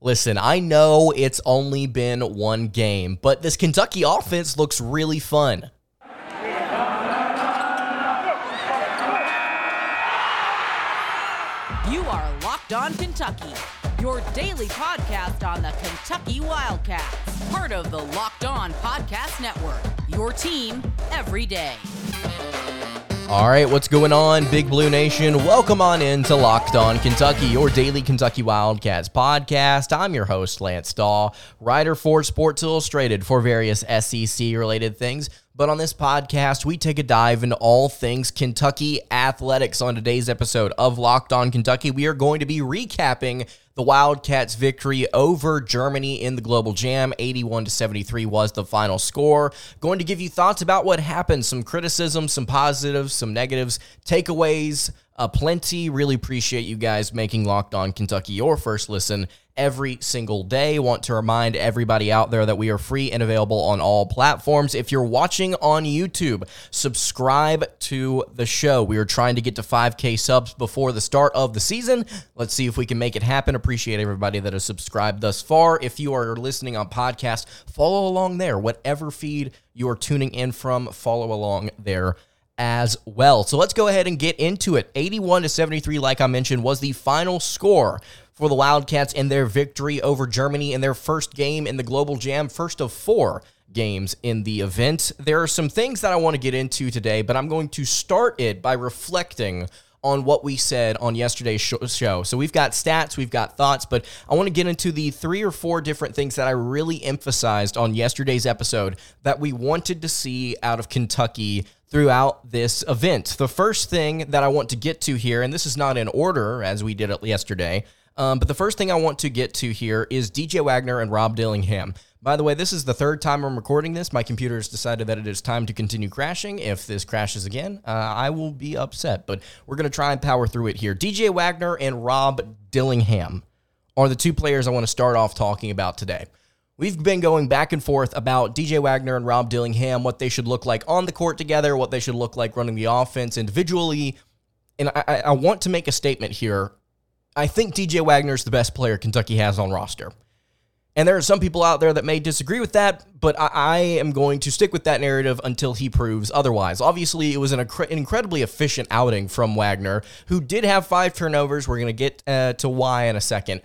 Listen, I know it's only been one game, but this Kentucky offense looks really fun. You are Locked On Kentucky, your daily podcast on the Kentucky Wildcats, part of the Locked On Podcast Network. Your team every day. All right, what's going on, Big Blue Nation? Welcome on in to Locked On Kentucky, your daily Kentucky Wildcats podcast. I'm your host, Lance Dawe, writer for Sports Illustrated for various SEC related things. But on this podcast, we take a dive into all things Kentucky athletics. On today's episode of Locked On Kentucky, we are going to be recapping the Wildcats' victory over Germany in the Global Jam. 81 to 73 was the final score. Going to give you thoughts about what happened, some criticism, some positives, some negatives, takeaways, uh, plenty. Really appreciate you guys making Locked On Kentucky your first listen every single day. Want to remind everybody out there that we are free and available on all platforms. If you're watching on YouTube, subscribe to the show. We are trying to get to 5K subs before the start of the season. Let's see if we can make it happen. Appreciate everybody that has subscribed thus far. If you are listening on podcast, follow along there. Whatever feed you are tuning in from, follow along there as well. So let's go ahead and get into it. 81 to 73, like I mentioned, was the final score for the Wildcats in their victory over Germany in their first game in the Global Jam, first of four games in the event. There are some things that I want to get into today, but I'm going to start it by reflecting on what we said on yesterday's show. So we've got stats, we've got thoughts, but I want to get into the three or four different things that I really emphasized on yesterday's episode that we wanted to see out of Kentucky throughout this event. The first thing that I want to get to here, and this is not in order as we did it yesterday, um, but the first thing I want to get to here is DJ Wagner and Rob Dillingham. By the way, this is the third time I'm recording this. My computer has decided that it is time to continue crashing. If this crashes again, uh, I will be upset, but we're going to try and power through it here. DJ Wagner and Rob Dillingham are the two players I want to start off talking about today. We've been going back and forth about DJ Wagner and Rob Dillingham, what they should look like on the court together, what they should look like running the offense individually. And I, I want to make a statement here I think DJ Wagner is the best player Kentucky has on roster. And there are some people out there that may disagree with that, but I, I am going to stick with that narrative until he proves otherwise. Obviously, it was an, incredibly efficient outing from Wagner, who did have five turnovers. We're going to get uh, to why in a second.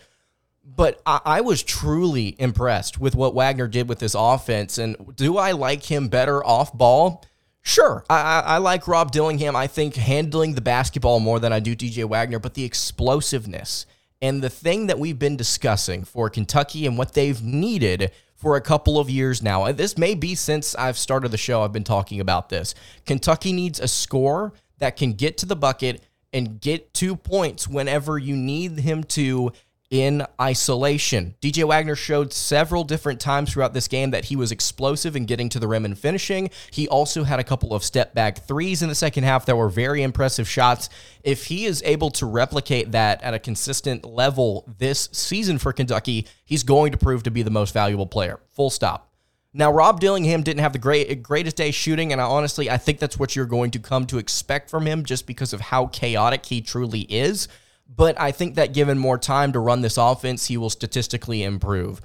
But I, I was truly impressed with what Wagner did with this offense. And do I like him better off ball? Sure, I, I, like Rob Dillingham. I think handling the basketball more than I do DJ Wagner, but the explosiveness and the thing that we've been discussing for Kentucky and what they've needed for a couple of years now. This may be since I've started the show, I've been talking about this. Kentucky needs a score that can get to the bucket and get two points whenever you need him to in isolation. DJ Wagner showed several different times throughout this game that he was explosive in getting to the rim and finishing. He also had a couple of step back threes in the second half that were very impressive shots. If he is able to replicate that at a consistent level this season for Kentucky, he's going to prove to be the most valuable player. Full stop. Now, Rob Dillingham didn't have the great greatest day shooting, and I honestly I think that's what you're going to come to expect from him just because of how chaotic he truly is. But I think that given more time to run this offense, he will statistically improve.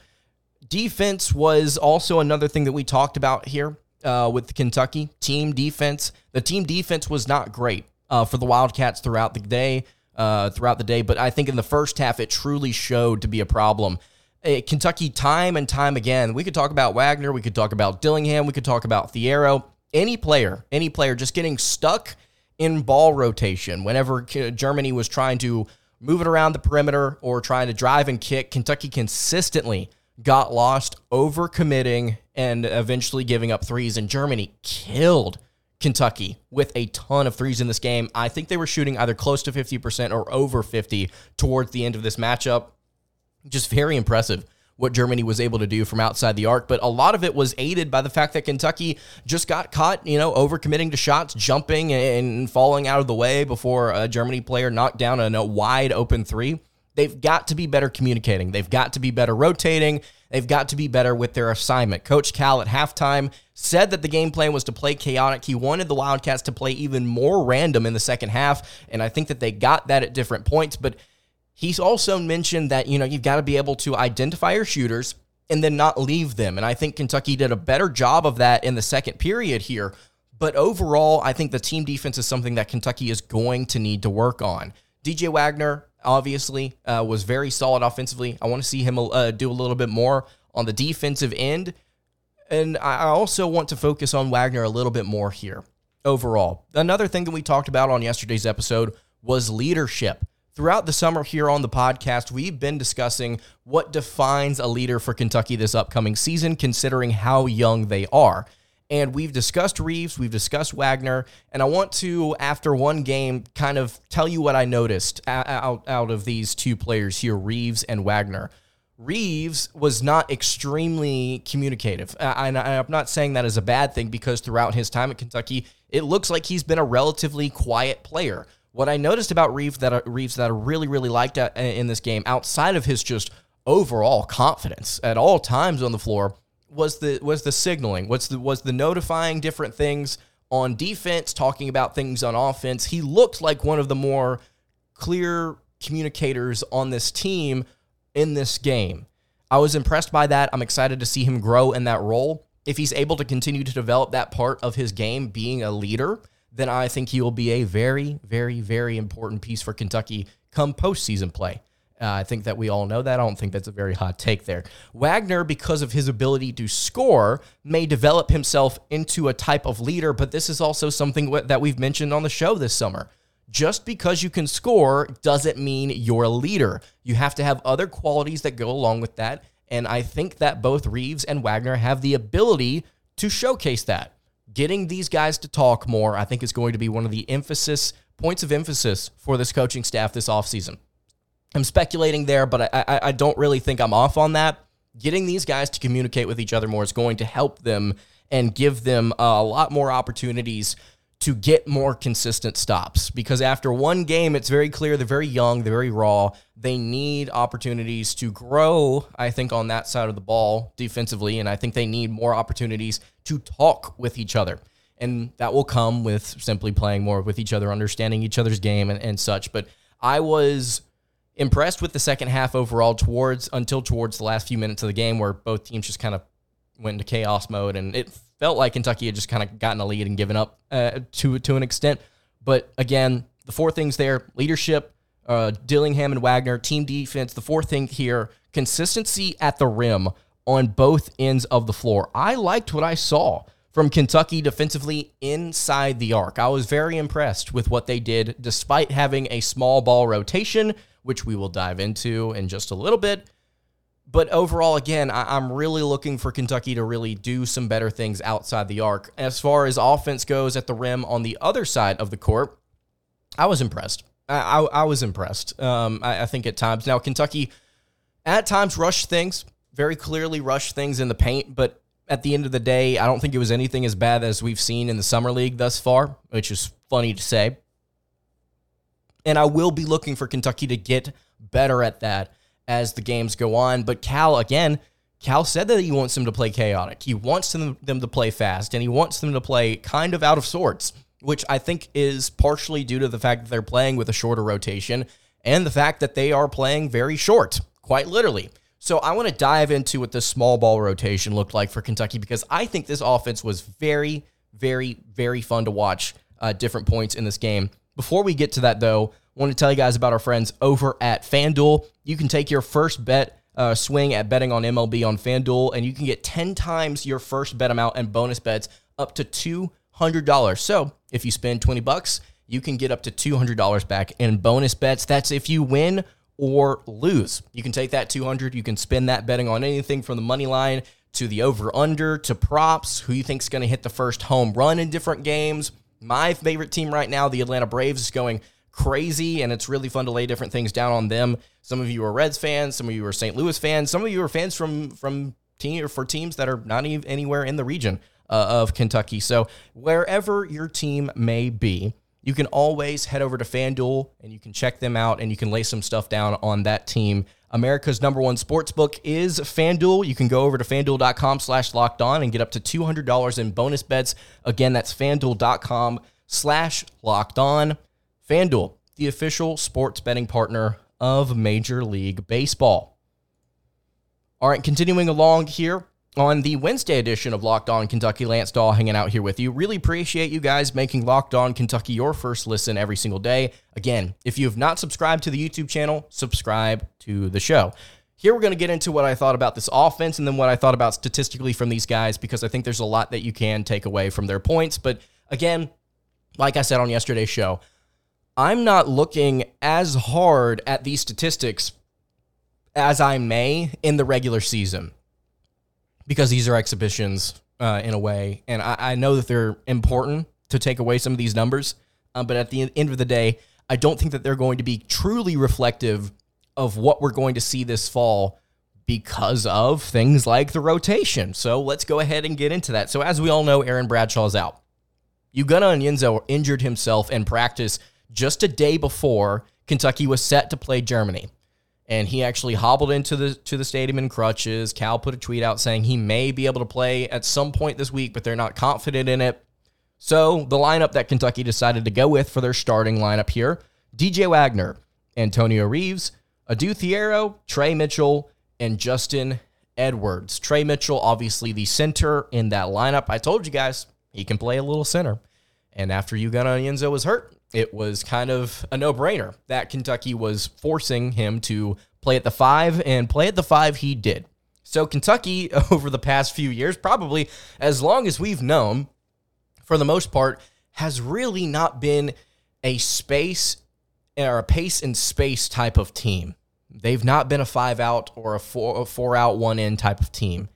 Defense was also another thing that we talked about here uh, with Kentucky. Team defense. The team defense was not great uh, for the Wildcats throughout the day. Uh, throughout the day, but I think in the first half it truly showed to be a problem. Uh, Kentucky, time and time again, we could talk about Wagner, we could talk about Dillingham, we could talk about Thiero. Any player, any player just getting stuck in ball rotation whenever Germany was trying to move it around the perimeter or trying to drive and kick. Kentucky consistently got lost, overcommitting, and eventually giving up threes. And Germany killed Kentucky with a ton of threes in this game. I think they were shooting either close to 50% or over 50 towards the end of this matchup. Just very impressive what Germany was able to do from outside the arc, but a lot of it was aided by the fact that Kentucky just got caught, you know, overcommitting to shots, jumping and falling out of the way before a Germany player knocked down a wide open three. They've got to be better communicating. They've got to be better rotating. They've got to be better with their assignment. Coach Cal at halftime said that the game plan was to play chaotic. He wanted the Wildcats to play even more random in the second half, and I think that they got that at different points, but He's also mentioned that, you know, you've got to be able to identify your shooters and then not leave them. And I think Kentucky did a better job of that in the second period here. But overall, I think the team defense is something that Kentucky is going to need to work on. DJ Wagner, obviously, uh, was very solid offensively. I want to see him uh, do a little bit more on the defensive end. And I also want to focus on Wagner a little bit more here overall. Another thing that we talked about on yesterday's episode was leadership. Throughout the summer here on the podcast, we've been discussing what defines a leader for Kentucky this upcoming season, considering how young they are. And we've discussed Reeves, we've discussed Wagner, and I want to, after one game, kind of tell you what I noticed out, out of these two players here, Reeves and Wagner. Reeves was not extremely communicative. Uh, and I'm not saying that as a bad thing because throughout his time at Kentucky, it looks like he's been a relatively quiet player. What I noticed about Reeves that Reeves that I really really liked in this game, outside of his just overall confidence at all times on the floor, was the was the signaling. What's the was the notifying different things on defense, talking about things on offense. He looked like one of the more clear communicators on this team in this game. I was impressed by that. I'm excited to see him grow in that role. If he's able to continue to develop that part of his game, being a leader, then I think he will be a very, very, very important piece for Kentucky come postseason play. Uh, I think that we all know that. I don't think that's a very hot take there. Wagner, because of his ability to score, may develop himself into a type of leader, but this is also something that we've mentioned on the show this summer. Just because you can score doesn't mean you're a leader. You have to have other qualities that go along with that. And I think that both Reeves and Wagner have the ability to showcase that getting these guys to talk more, I think, is going to be one of the emphasis points of emphasis for this coaching staff this offseason. I'm speculating there, but I, I, I don't really think I'm off on that. Getting these guys to communicate with each other more is going to help them and give them a lot more opportunities to get more consistent stops because after one game, it's very clear they're very young, they're very raw. They need opportunities to grow, I think, on that side of the ball defensively. And I think they need more opportunities to talk with each other. And that will come with simply playing more with each other, understanding each other's game and, and such. But I was impressed with the second half overall towards until towards the last few minutes of the game where both teams just kind of went into chaos mode and it felt like Kentucky had just kind of gotten a lead and given up uh, to to an extent. But again, the four things there: leadership, uh, Dillingham and Wagner, team defense. The fourth thing here: consistency at the rim on both ends of the floor. I liked what I saw from Kentucky defensively inside the arc. I was very impressed with what they did, despite having a small ball rotation, which we will dive into in just a little bit. But overall, again, I, am really looking for Kentucky to really do some better things outside the arc. As far as offense goes at the rim on the other side of the court, I was impressed. I, I, was impressed. Um, I, I think at times. Now, Kentucky at times rushed things, very clearly rushed things in the paint, but at the end of the day, I don't think it was anything as bad as we've seen in the Summer League thus far, which is funny to say. And I will be looking for Kentucky to get better at that as the games go on. But Cal, again, Cal said that he wants them to play chaotic. He wants them, them to play fast, and he wants them to play kind of out of sorts, which I think is partially due to the fact that they're playing with a shorter rotation and the fact that they are playing very short, quite literally. So I want to dive into what the small ball rotation looked like for Kentucky because I think this offense was very, very, very fun to watch uh, different points in this game. Before we get to that, though, I want to tell you guys about our friends over at FanDuel. You can take your first bet uh, swing at betting on MLB on FanDuel, and you can get 10 times your first bet amount and bonus bets up to $200. So if you spend 20 bucks, you can get up to $200 back in bonus bets. That's if you win or lose. You can take that 200, you can spend that betting on anything from the money line to the over under to props, who you think is going to hit the first home run in different games. My favorite team right now, the Atlanta Braves, is going crazy, and it's really fun to lay different things down on them. Some of you are Reds fans, some of you are St. Louis fans, some of you are fans from from team or for teams that are not even anywhere in the region uh, of Kentucky. So wherever your team may be, you can always head over to FanDuel and you can check them out and you can lay some stuff down on that team. America's number one sports book is FanDuel. You can go over to fanduel.com slash locked on and get up to $200 in bonus bets. Again, that's fanduel.com slash locked on. FanDuel, the official sports betting partner of Major League Baseball. All right, continuing along here on the Wednesday edition of Locked On Kentucky, Lance Dawe hanging out here with you. Really appreciate you guys making Locked On Kentucky your first listen every single day. Again, if you have not subscribed to the YouTube channel, subscribe to the show. Here we're going to get into what I thought about this offense and then what I thought about statistically from these guys because I think there's a lot that you can take away from their points. But again, like I said on yesterday's show, I'm not looking as hard at these statistics as I may in the regular season because these are exhibitions uh, in a way. And I, I, know that they're important to take away some of these numbers. Um, but at the end of the day, I don't think that they're going to be truly reflective of what we're going to see this fall because of things like the rotation. So let's go ahead and get into that. So, as we all know, Aaron Bradshaw's out. Ugonna Onyenso injured himself in practice just a day before Kentucky was set to play Germany. And he actually hobbled into the to the stadium in crutches. Cal put a tweet out saying he may be able to play at some point this week, but they're not confident in it. So the lineup that Kentucky decided to go with for their starting lineup here: DJ Wagner, Antonio Reeves, Adou Thiero, Tre Mitchell, and Justin Edwards. Tre Mitchell, obviously the center in that lineup. I told you guys he can play a little center. And after Ugonna Onyenso was hurt, it was kind of a no brainer that Kentucky was forcing him to play at the five, and play at the five he did. So, Kentucky, over the past few years, probably as long as we've known, for the most part, has really not been a space or a pace and space type of team. They've not been a five out or a four, a four out, one in type of team.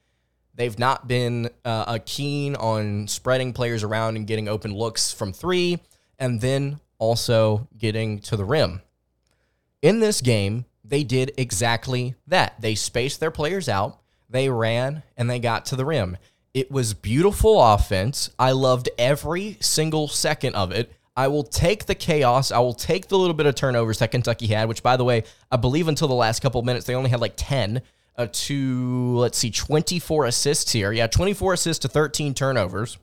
They've not been uh, a keen on spreading players around and getting open looks from three, and then also getting to the rim. In this game, they did exactly that. They spaced their players out, they ran, and they got to the rim. It was beautiful offense. I loved every single second of it. I will take the chaos. I will take the little bit of turnovers that Kentucky had, which, by the way, I believe until the last couple minutes, they only had like 10 uh, to, let's see, 24 assists here. Yeah, 24 assists to 13 turnovers.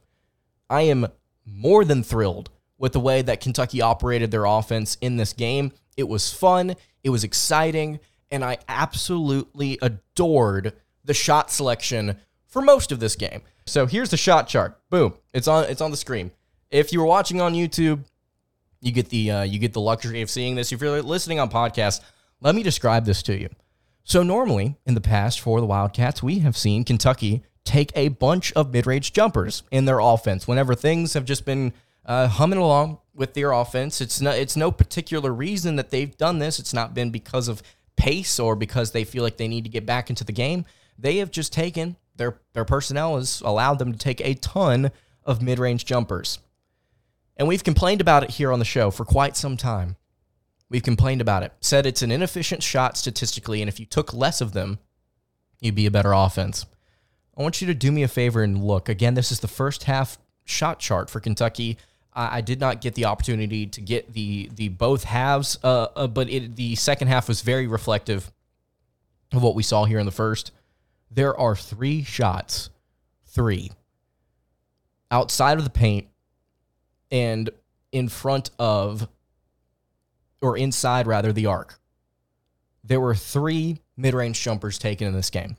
I am more than thrilled with the way that Kentucky operated their offense in this game. It was fun, it was exciting, and I absolutely adored the shot selection for most of this game. So here's the shot chart. Boom. It's on it's on the screen. If you were watching on YouTube, you get the uh, you get the luxury of seeing this. If you're listening on podcast, let me describe this to you. So normally in the past for the Wildcats, we have seen Kentucky take a bunch of mid-range jumpers in their offense whenever things have just been uh, humming along with their offense. It's no it's no particular reason that they've done this. It's not been because of pace or because they feel like they need to get back into the game. They have just taken their their personnel has allowed them to take a ton of mid-range jumpers. And we've complained about it here on the show for quite some time. We've complained about it, said it's an inefficient shot statistically, and if you took less of them, you'd be a better offense. I want you to do me a favor and look. Again, this is the first half shot chart for Kentucky. I, I did not get the opportunity to get the the both halves, uh, uh, but it, the second half was very reflective of what we saw here in the first. There are three shots, three outside of the paint and in front of, or inside rather, the arc. There were three mid range jumpers taken in this game.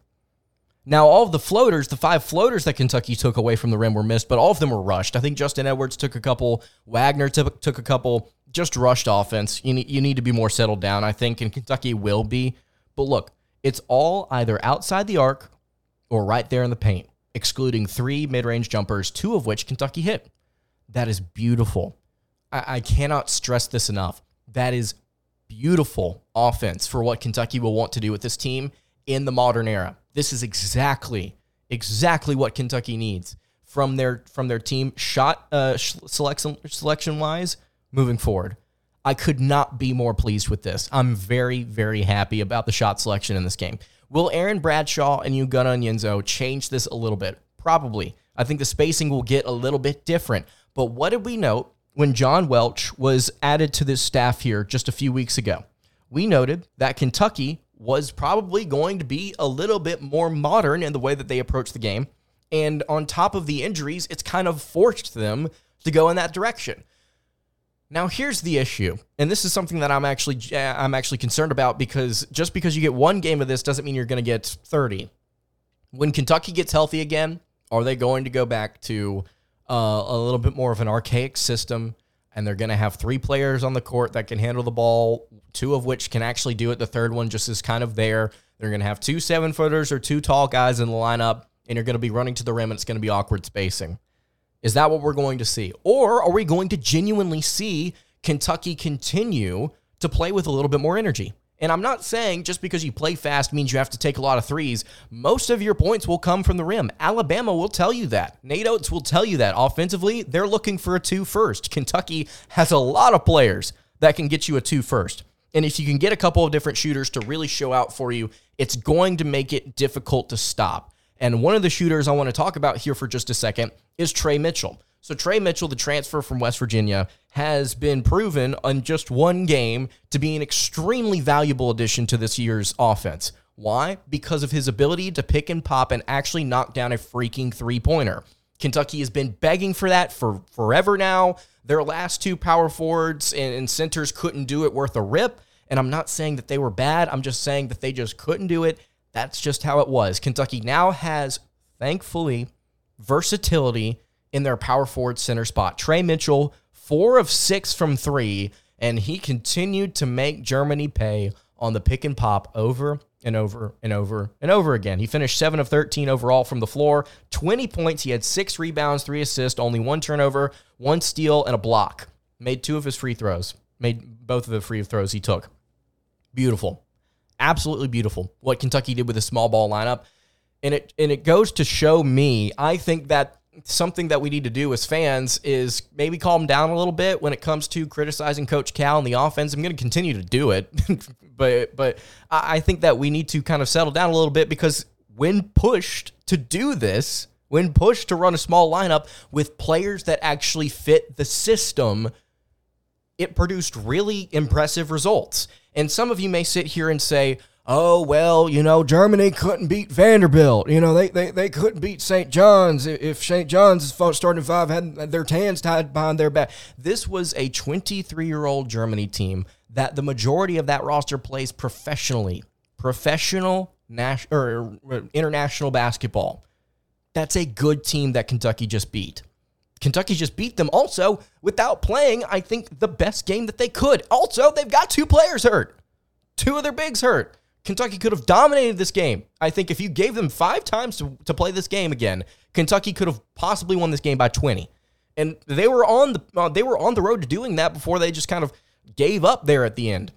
Now, all of the floaters, the five floaters that Kentucky took away from the rim were missed, but all of them were rushed. I think Justin Edwards took a couple, Wagner took, took a couple, just rushed offense. You need, you need to be more settled down, I think, and Kentucky will be. But look, it's all either outside the arc or right there in the paint, excluding three mid range jumpers, two of which Kentucky hit. That is beautiful. I, I cannot stress this enough. That is beautiful offense for what Kentucky will want to do with this team in the modern era. This is exactly exactly what Kentucky needs from their from their team shot uh, selection selection wise moving forward. I could not be more pleased with this. I'm very very happy about the shot selection in this game. Will Aaron Bradshaw and Ugonna Onyenso change this a little bit? Probably. I think the spacing will get a little bit different. But what did we note when John Welch was added to this staff here just a few weeks ago? We noted that Kentucky was probably going to be a little bit more modern in the way that they approach the game. And on top of the injuries, it's kind of forced them to go in that direction. Now here's the issue, and this is something that I'm actually I'm actually concerned about because just because you get one game of this doesn't mean you're going to get 30. When Kentucky gets healthy again, are they going to go back to uh, a little bit more of an archaic system? And they're going to have three players on the court that can handle the ball, two of which can actually do it. The third one just is kind of there. They're going to have two seven footers or two tall guys in the lineup, and you're going to be running to the rim, and it's going to be awkward spacing. Is that what we're going to see? Or are we going to genuinely see Kentucky continue to play with a little bit more energy? And I'm not saying just because you play fast means you have to take a lot of threes. Most of your points will come from the rim. Alabama will tell you that. Nate Oats will tell you that. Offensively, they're looking for a two first. Kentucky has a lot of players that can get you a two first. And if you can get a couple of different shooters to really show out for you, it's going to make it difficult to stop. And one of the shooters I want to talk about here for just a second is Tre Mitchell. So Tre Mitchell, the transfer from West Virginia, has been proven on just one game to be an extremely valuable addition to this year's offense. Why? Because of his ability to pick and pop and actually knock down a freaking three pointer. Kentucky has been begging for that for forever now. Their last two power forwards and, and centers couldn't do it worth a rip. And I'm not saying that they were bad. I'm just saying that they just couldn't do it. That's just how it was. Kentucky now has, thankfully, versatility in their power forward center spot. Tre Mitchell, four of six from three, and he continued to make Germany pay on the pick and pop over and over and over and over again. He finished 7 of 13 overall from the floor, 20 points. He had six rebounds, three assists, only one turnover, one steal, and a block. Made two of his free throws, made both of the free throws he took. Beautiful. Absolutely beautiful what Kentucky did with a small ball lineup. And it and it goes to show me, I think that something that we need to do as fans is maybe calm down a little bit when it comes to criticizing Coach Cal and the offense. I'm going to continue to do it, but but I think that we need to kind of settle down a little bit because when pushed to do this, when pushed to run a small lineup with players that actually fit the system, it produced really impressive results. And some of you may sit here and say, oh well you know germany couldn't beat vanderbilt you know they they, they couldn't beat st john's if st john's starting five had their hands tied behind their back this was a 23 year old germany team that the majority of that roster plays professionally professional national or uh, international basketball that's a good team that kentucky just beat Kentucky just beat them also without playing, I think, the best game that they could. Also, they've got two players hurt. Two of their bigs hurt. Kentucky could have dominated this game. I think if you gave them five times to, to play this game again, Kentucky could have possibly won this game by 20. And they were on the uh, they were on the road to doing that before they just kind of gave up there at the end,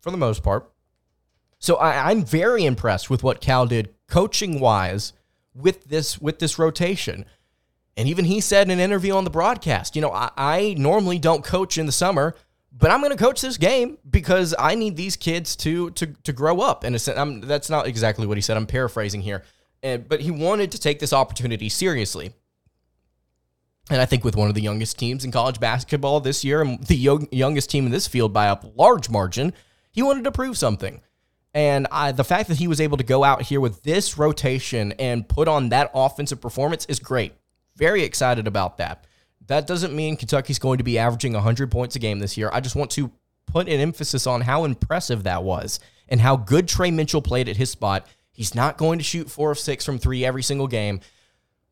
for the most part. So I, I'm very impressed with what Cal did coaching wise with this with this rotation. And even he said in an interview on the broadcast, you know, I, I normally don't coach in the summer but I'm going to coach this game because I need these kids to to to grow up. And that's not exactly what he said. I'm paraphrasing here, and, but he wanted to take this opportunity seriously. And I think with one of the youngest teams in college basketball this year, and the young, youngest team in this field by a large margin, he wanted to prove something. And I, the fact that he was able to go out here with this rotation and put on that offensive performance is great. Very excited about that. That doesn't mean Kentucky's going to be averaging 100 points a game this year. I just want to put an emphasis on how impressive that was and how good Tre Mitchell played at his spot. He's not going to shoot four of six from three every single game.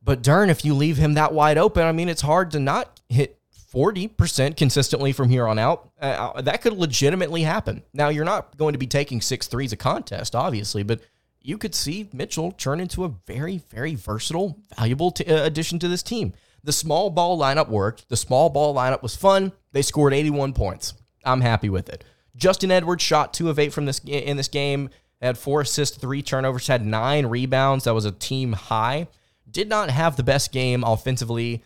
But darn, if you leave him that wide open, I mean, it's hard to not hit 40% consistently from here on out. Uh, uh, that could legitimately happen. Now, you're not going to be taking six threes a contest, obviously, but you could see Mitchell turn into a very, very versatile, valuable t- uh, addition to this team. The small ball lineup worked. The small ball lineup was fun. They scored 81 points. I'm happy with it. Justin Edwards shot two of eight from this in this game. Had four assists, three turnovers, had nine rebounds. That was a team high. Did not have the best game offensively.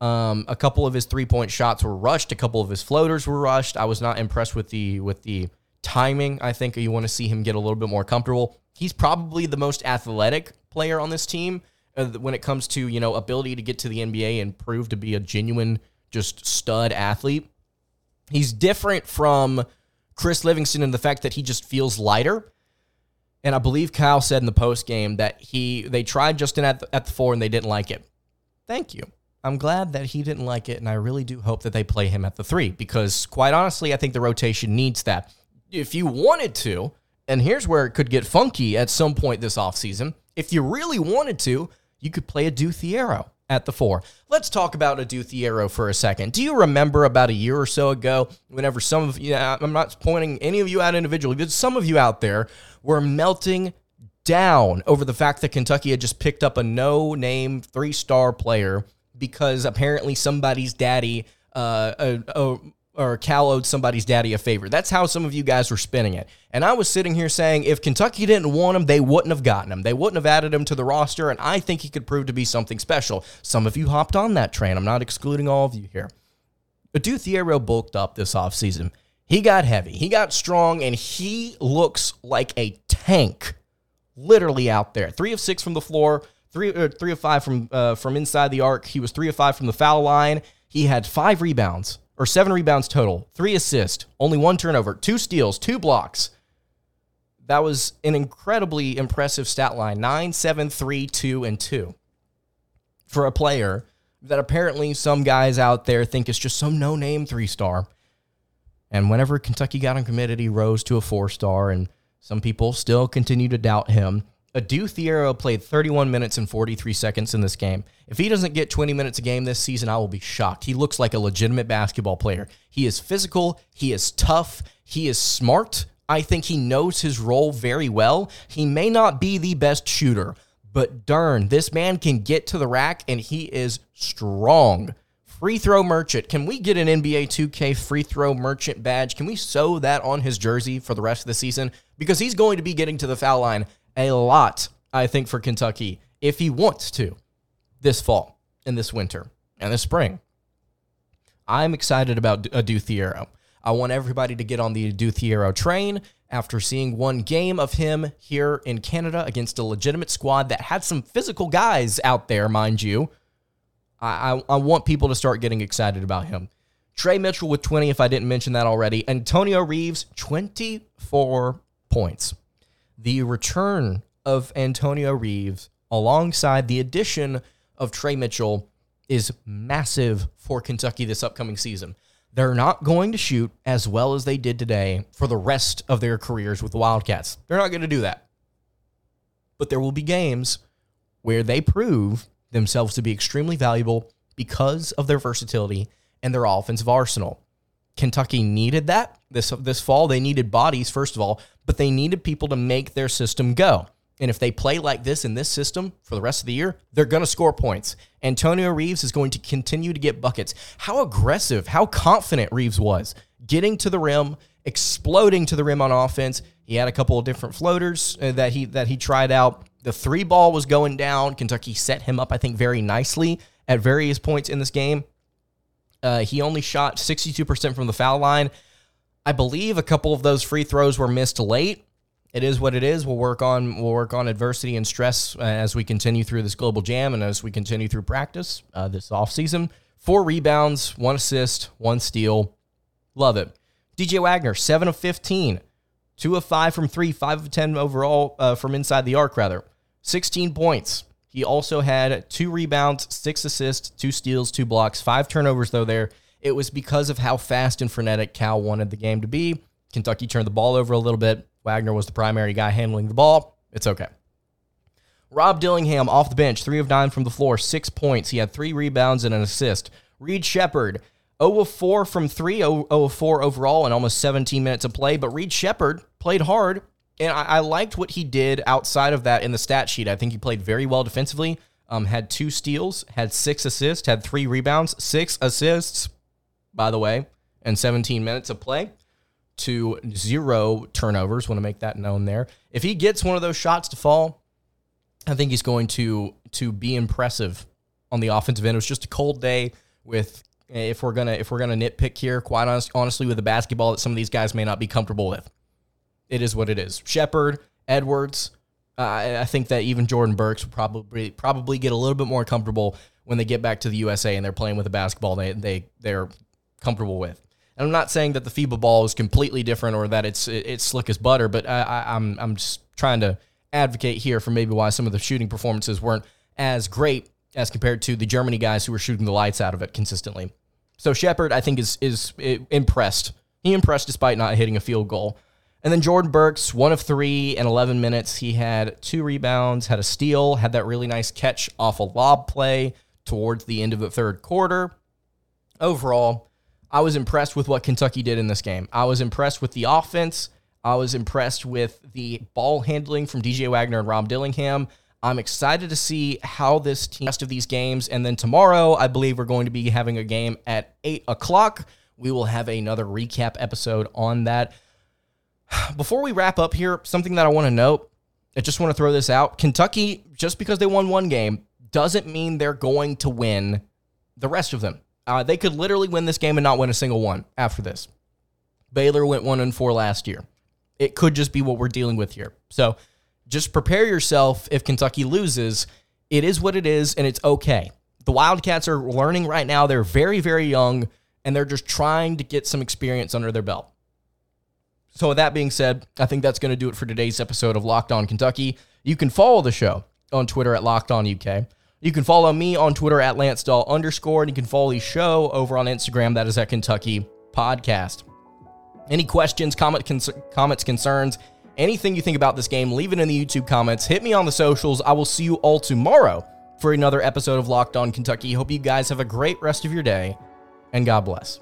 Um, a couple of his three point shots were rushed. A couple of his floaters were rushed. I was not impressed with the with the timing. I think you want to see him get a little bit more comfortable. He's probably the most athletic player on this team. Uh, when it comes to you know ability to get to the NBA and prove to be a genuine just stud athlete. He's different from Chris Livingston in the fact that he just feels lighter. And I believe Cal said in the post game that he they tried Justin at the, at the four and they didn't like it. Thank you. I'm glad that he didn't like it, and I really do hope that they play him at the three because, quite honestly, I think the rotation needs that. If you wanted to, and here's where it could get funky at some point this offseason, if you really wanted to, you could play a Thiero at the four. Let's talk about Adou Thiero for a second. Do you remember about a year or so ago, whenever some of you, I'm not pointing any of you out individually, but some of you out there were melting down over the fact that Kentucky had just picked up a no name three star player because apparently somebody's daddy uh, uh, uh, or Cal owed somebody's daddy a favor. That's how some of you guys were spinning it. And I was sitting here saying if Kentucky didn't want him, they wouldn't have gotten him. They wouldn't have added him to the roster, and I think he could prove to be something special. Some of you hopped on that train. I'm not excluding all of you here. Adou Thiero bulked up this offseason. He got heavy, he got strong, and he looks like a tank literally out there. Three of six from the floor, three, uh, three of five from, uh, from inside the arc. He was three of five from the foul line. He had five rebounds or seven rebounds total, three assists, only one turnover, two steals, two blocks. That was an incredibly impressive stat line nine, seven, three, two, and two for a player that apparently some guys out there think is just some no name three star. And whenever Kentucky got him committed, he rose to a four star, and some people still continue to doubt him. Adou Thiero played 31 minutes and 43 seconds in this game. If he doesn't get 20 minutes a game this season, I will be shocked. He looks like a legitimate basketball player. He is physical, he is tough, he is smart. I think he knows his role very well. He may not be the best shooter, but darn, this man can get to the rack and he is strong. Free throw merchant. Can we get an NBA 2K free throw merchant badge? Can we sew that on his jersey for the rest of the season? Because he's going to be getting to the foul line a lot, I think, for Kentucky if he wants to this fall and this winter and this spring. I'm excited about Adou uh, Thiero. I want everybody to get on the Adou Thiero train after seeing one game of him here in Canada against a legitimate squad that had some physical guys out there, mind you. I, I, I want people to start getting excited about him. Tre Mitchell with 20, if I didn't mention that already. Antonio Reeves, 24 points the return of Antonio Reeves alongside the addition of Tre Mitchell is massive for Kentucky this upcoming season. They're not going to shoot as well as they did today for the rest of their careers with the Wildcats. They're not going to do that. But there will be games where they prove themselves to be extremely valuable because of their versatility and their offensive arsenal. Kentucky needed that this this fall. They needed bodies first of all, but they needed people to make their system go. And if they play like this in this system for the rest of the year, they're going to score points. Antonio Reeves is going to continue to get buckets. How aggressive, how confident Reeves was getting to the rim, exploding to the rim on offense. He had a couple of different floaters uh, that he that he tried out. The three ball was going down. Kentucky set him up, I think, very nicely at various points in this game. Uh, he only shot 62% from the foul line. I believe a couple of those free throws were missed late. It is what it is. We'll work on we'll work on adversity and stress uh, as we continue through this global jam and as we continue through practice uh, this offseason. Four rebounds, one assist, one steal. Love it. DJ Wagner, 7 of 15, 2 of 5 from 3, 5 of 10 overall uh, from inside the arc, rather. 16 points. He also had two rebounds, six assists, two steals, two blocks, five turnovers, though, there. It was because of how fast and frenetic Cal wanted the game to be. Kentucky turned the ball over a little bit. Wagner was the primary guy handling the ball. It's okay. Rob Dillingham off the bench, three of nine from the floor, six points. He had three rebounds and an assist. Reed Sheppard, 0 of 4 from 3, 0 of 4 overall, and almost 17 minutes of play. But Reed Sheppard played hard, and I, I, liked what he did outside of that in the stat sheet. I think he played very well defensively. Um, had two steals, had six assists, had three rebounds, six assists, by the way, and 17 minutes of play to zero turnovers. Want to make that known there. If he gets one of those shots to fall, I think he's going to to be impressive on the offensive end. It was just a cold day with if we're gonna if we're gonna nitpick here, quite honest, honestly, with the basketball that some of these guys may not be comfortable with. It is what it is. Sheppard, Edwards, uh, I think that even Jordan Burks will probably probably get a little bit more comfortable when they get back to the USA and they're playing with a basketball they they they're comfortable with. And I'm not saying that the FIBA ball is completely different or that it's it's slick as butter, but I, I'm I'm just trying to advocate here for maybe why some of the shooting performances weren't as great as compared to the Germany guys who were shooting the lights out of it consistently. So Sheppard, I think, is is impressed. He impressed despite not hitting a field goal. And then Jordan Burks, one of three in 11 minutes. He had two rebounds, had a steal, had that really nice catch off a lob play towards the end of the third quarter. Overall, I was impressed with what Kentucky did in this game. I was impressed with the offense. I was impressed with the ball handling from DJ Wagner and Rob Dillingham. I'm excited to see how this team rest of these games. And then tomorrow, I believe we're going to be having a game at eight o'clock. We will have another recap episode on that. Before we wrap up here, something that I want to note. I just want to throw this out. Kentucky, just because they won one game, doesn't mean they're going to win the rest of them. Uh, they could literally win this game and not win a single one after this. Baylor went one and four last year. It could just be what we're dealing with here. So just prepare yourself if Kentucky loses. It is what it is, and it's okay. The Wildcats are learning right now. They're very, very young, and they're just trying to get some experience under their belt. So, with that being said, I think that's going to do it for today's episode of Locked On Kentucky. You can follow the show on Twitter at Locked On UK. You can follow me on Twitter at Lance Dawe underscore, and you can follow the show over on Instagram. That is at Kentucky Podcast. Any questions, comment, cons- comments, concerns, anything you think about this game, leave it in the YouTube comments. Hit me on the socials. I will see you all tomorrow for another episode of Locked On Kentucky. Hope you guys have a great rest of your day, and God bless.